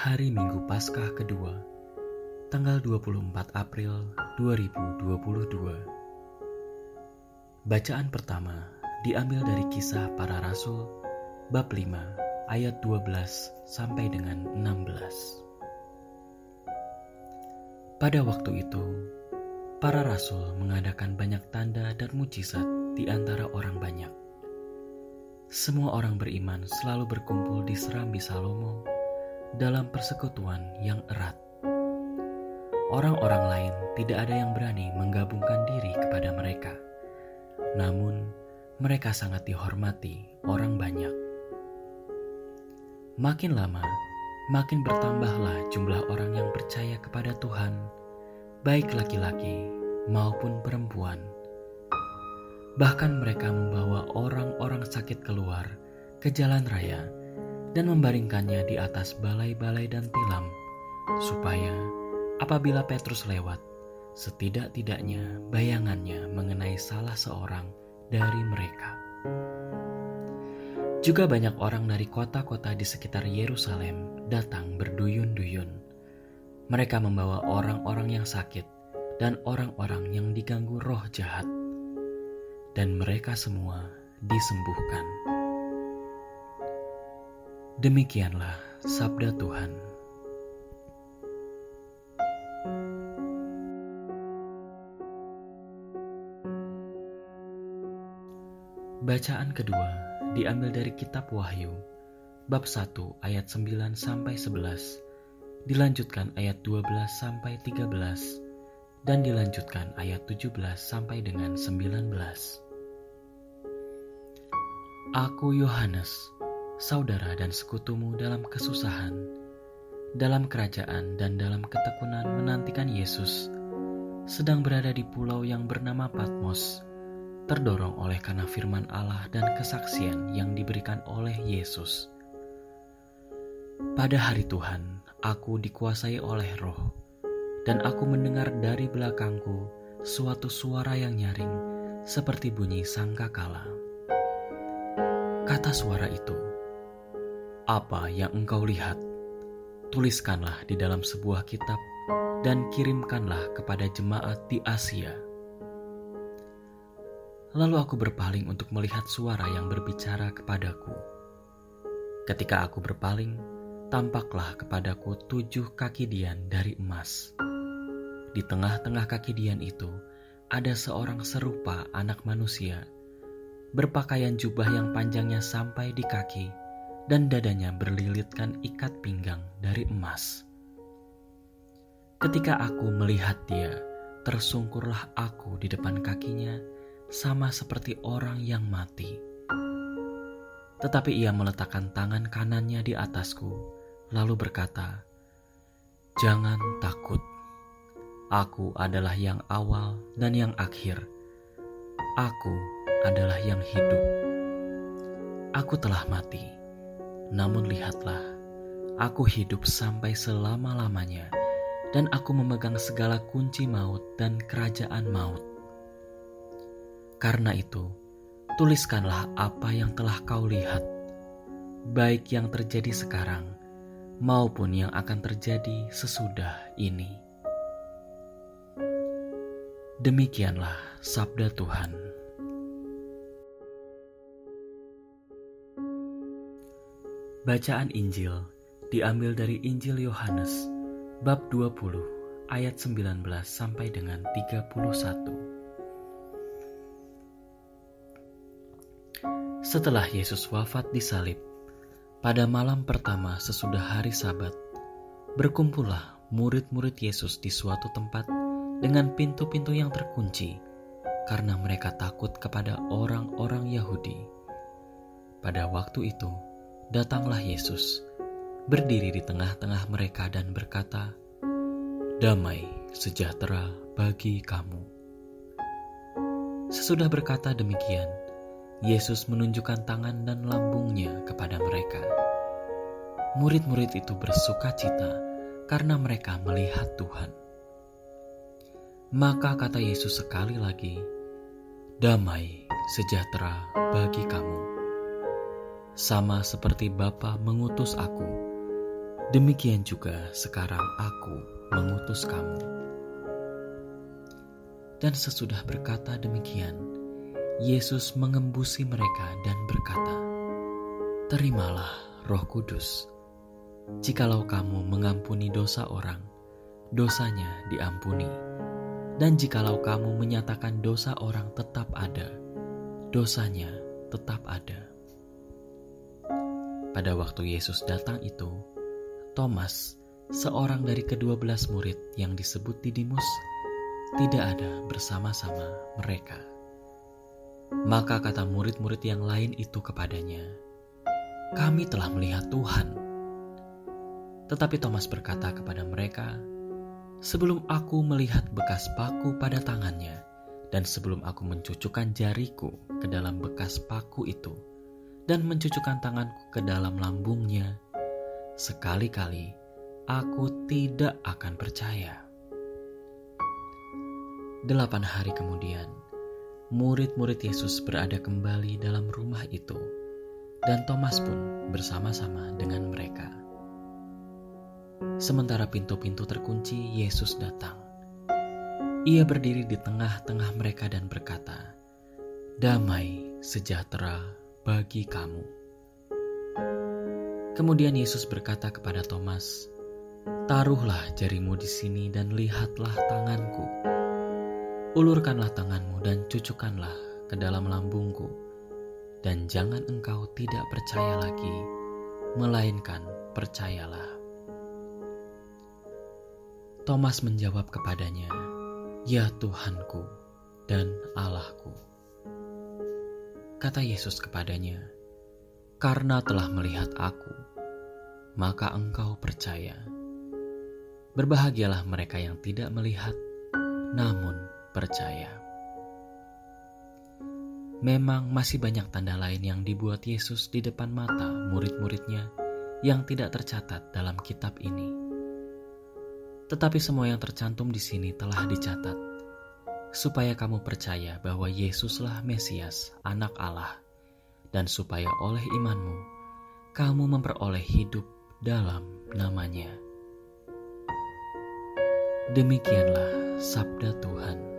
Hari Minggu Paskah kedua, tanggal 24 April 2022. Bacaan pertama diambil dari kisah para rasul bab 5 ayat 12 sampai dengan 16. Pada waktu itu, para rasul mengadakan banyak tanda dan mujizat di antara orang banyak. Semua orang beriman selalu berkumpul di Serambi Salomo dalam persekutuan yang erat. Orang-orang lain tidak ada yang berani menggabungkan diri kepada mereka. Namun, mereka sangat dihormati orang banyak. Makin lama, makin bertambahlah jumlah orang yang percaya kepada Tuhan, baik laki-laki maupun perempuan. Bahkan mereka membawa orang-orang sakit keluar ke jalan raya dan membaringkannya di atas balai-balai dan tilam, supaya apabila Petrus lewat, setidak-tidaknya bayangannya mengenai salah seorang dari mereka. Juga banyak orang dari kota-kota di sekitar Yerusalem datang berduyun-duyun. Mereka membawa orang-orang yang sakit dan orang-orang yang diganggu roh jahat, dan mereka semua disembuhkan. Demikianlah sabda Tuhan. Bacaan kedua diambil dari kitab Wahyu bab 1 ayat 9 sampai 11, dilanjutkan ayat 12 sampai 13 dan dilanjutkan ayat 17 sampai dengan 19. Aku Yohanes saudara dan sekutumu dalam kesusahan, dalam kerajaan dan dalam ketekunan menantikan Yesus, sedang berada di pulau yang bernama Patmos, terdorong oleh karena firman Allah dan kesaksian yang diberikan oleh Yesus. Pada hari Tuhan, aku dikuasai oleh roh, dan aku mendengar dari belakangku suatu suara yang nyaring seperti bunyi sangkakala. Kata suara itu, apa yang engkau lihat, tuliskanlah di dalam sebuah kitab dan kirimkanlah kepada jemaat di Asia. Lalu aku berpaling untuk melihat suara yang berbicara kepadaku. Ketika aku berpaling, tampaklah kepadaku tujuh kaki dian dari emas. Di tengah-tengah kaki dian itu ada seorang serupa anak manusia, berpakaian jubah yang panjangnya sampai di kaki dan dadanya berlilitkan ikat pinggang dari emas. Ketika aku melihat dia, tersungkurlah aku di depan kakinya, sama seperti orang yang mati. Tetapi ia meletakkan tangan kanannya di atasku, lalu berkata, "Jangan takut, aku adalah yang awal dan yang akhir. Aku adalah yang hidup. Aku telah mati." Namun lihatlah, aku hidup sampai selama-lamanya, dan aku memegang segala kunci maut dan kerajaan maut. Karena itu, tuliskanlah apa yang telah kau lihat, baik yang terjadi sekarang maupun yang akan terjadi sesudah ini. Demikianlah sabda Tuhan. Bacaan Injil diambil dari Injil Yohanes bab 20 ayat 19 sampai dengan 31. Setelah Yesus wafat di salib, pada malam pertama sesudah hari Sabat, berkumpullah murid-murid Yesus di suatu tempat dengan pintu-pintu yang terkunci karena mereka takut kepada orang-orang Yahudi. Pada waktu itu, datanglah Yesus, berdiri di tengah-tengah mereka dan berkata, "Damai sejahtera bagi kamu." Sesudah berkata demikian, Yesus menunjukkan tangan dan lambungnya kepada mereka. Murid-murid itu bersuka cita karena mereka melihat Tuhan. Maka kata Yesus sekali lagi, "Damai sejahtera bagi kamu." Sama seperti Bapa mengutus aku, Demikian juga sekarang aku mengutus kamu. Dan sesudah berkata demikian, Yesus mengembusi mereka dan berkata, Terimalah roh kudus. Jikalau kamu mengampuni dosa orang, dosanya diampuni. Dan jikalau kamu menyatakan dosa orang tetap ada, dosanya tetap ada. Pada waktu Yesus datang itu, Thomas, seorang dari kedua belas murid yang disebut Didimus, tidak ada bersama-sama mereka. Maka kata murid-murid yang lain itu kepadanya, "Kami telah melihat Tuhan." Tetapi Thomas berkata kepada mereka, "Sebelum aku melihat bekas paku pada tangannya, dan sebelum aku mencucukkan jariku ke dalam bekas paku itu, dan mencucukkan tanganku ke dalam lambungnya, sekali-kali aku tidak akan percaya. Delapan hari kemudian, murid-murid Yesus berada kembali dalam rumah itu, dan Thomas pun bersama-sama dengan mereka. Sementara pintu-pintu terkunci, Yesus datang. Ia berdiri di tengah-tengah mereka dan berkata, "Damai sejahtera bagi kamu." Kemudian Yesus berkata kepada Thomas, "Taruhlah jarimu di sini dan lihatlah tanganku. Ulurkanlah tanganmu dan cucukkanlah ke dalam lambungku, dan jangan engkau tidak percaya lagi, melainkan percayalah." Thomas menjawab kepadanya, "Ya Tuhanku dan Allahku." Kata Yesus kepadanya, "Karena telah melihat Aku, maka engkau percaya. Berbahagialah mereka yang tidak melihat, namun percaya. Memang masih banyak tanda lain yang dibuat Yesus di depan mata murid-muridnya yang tidak tercatat dalam kitab ini. Tetapi semua yang tercantum di sini telah dicatat, supaya kamu percaya bahwa Yesuslah Mesias, Anak Allah, dan supaya oleh imanmu kamu memperoleh hidup dalam namanya. Demikianlah sabda Tuhan.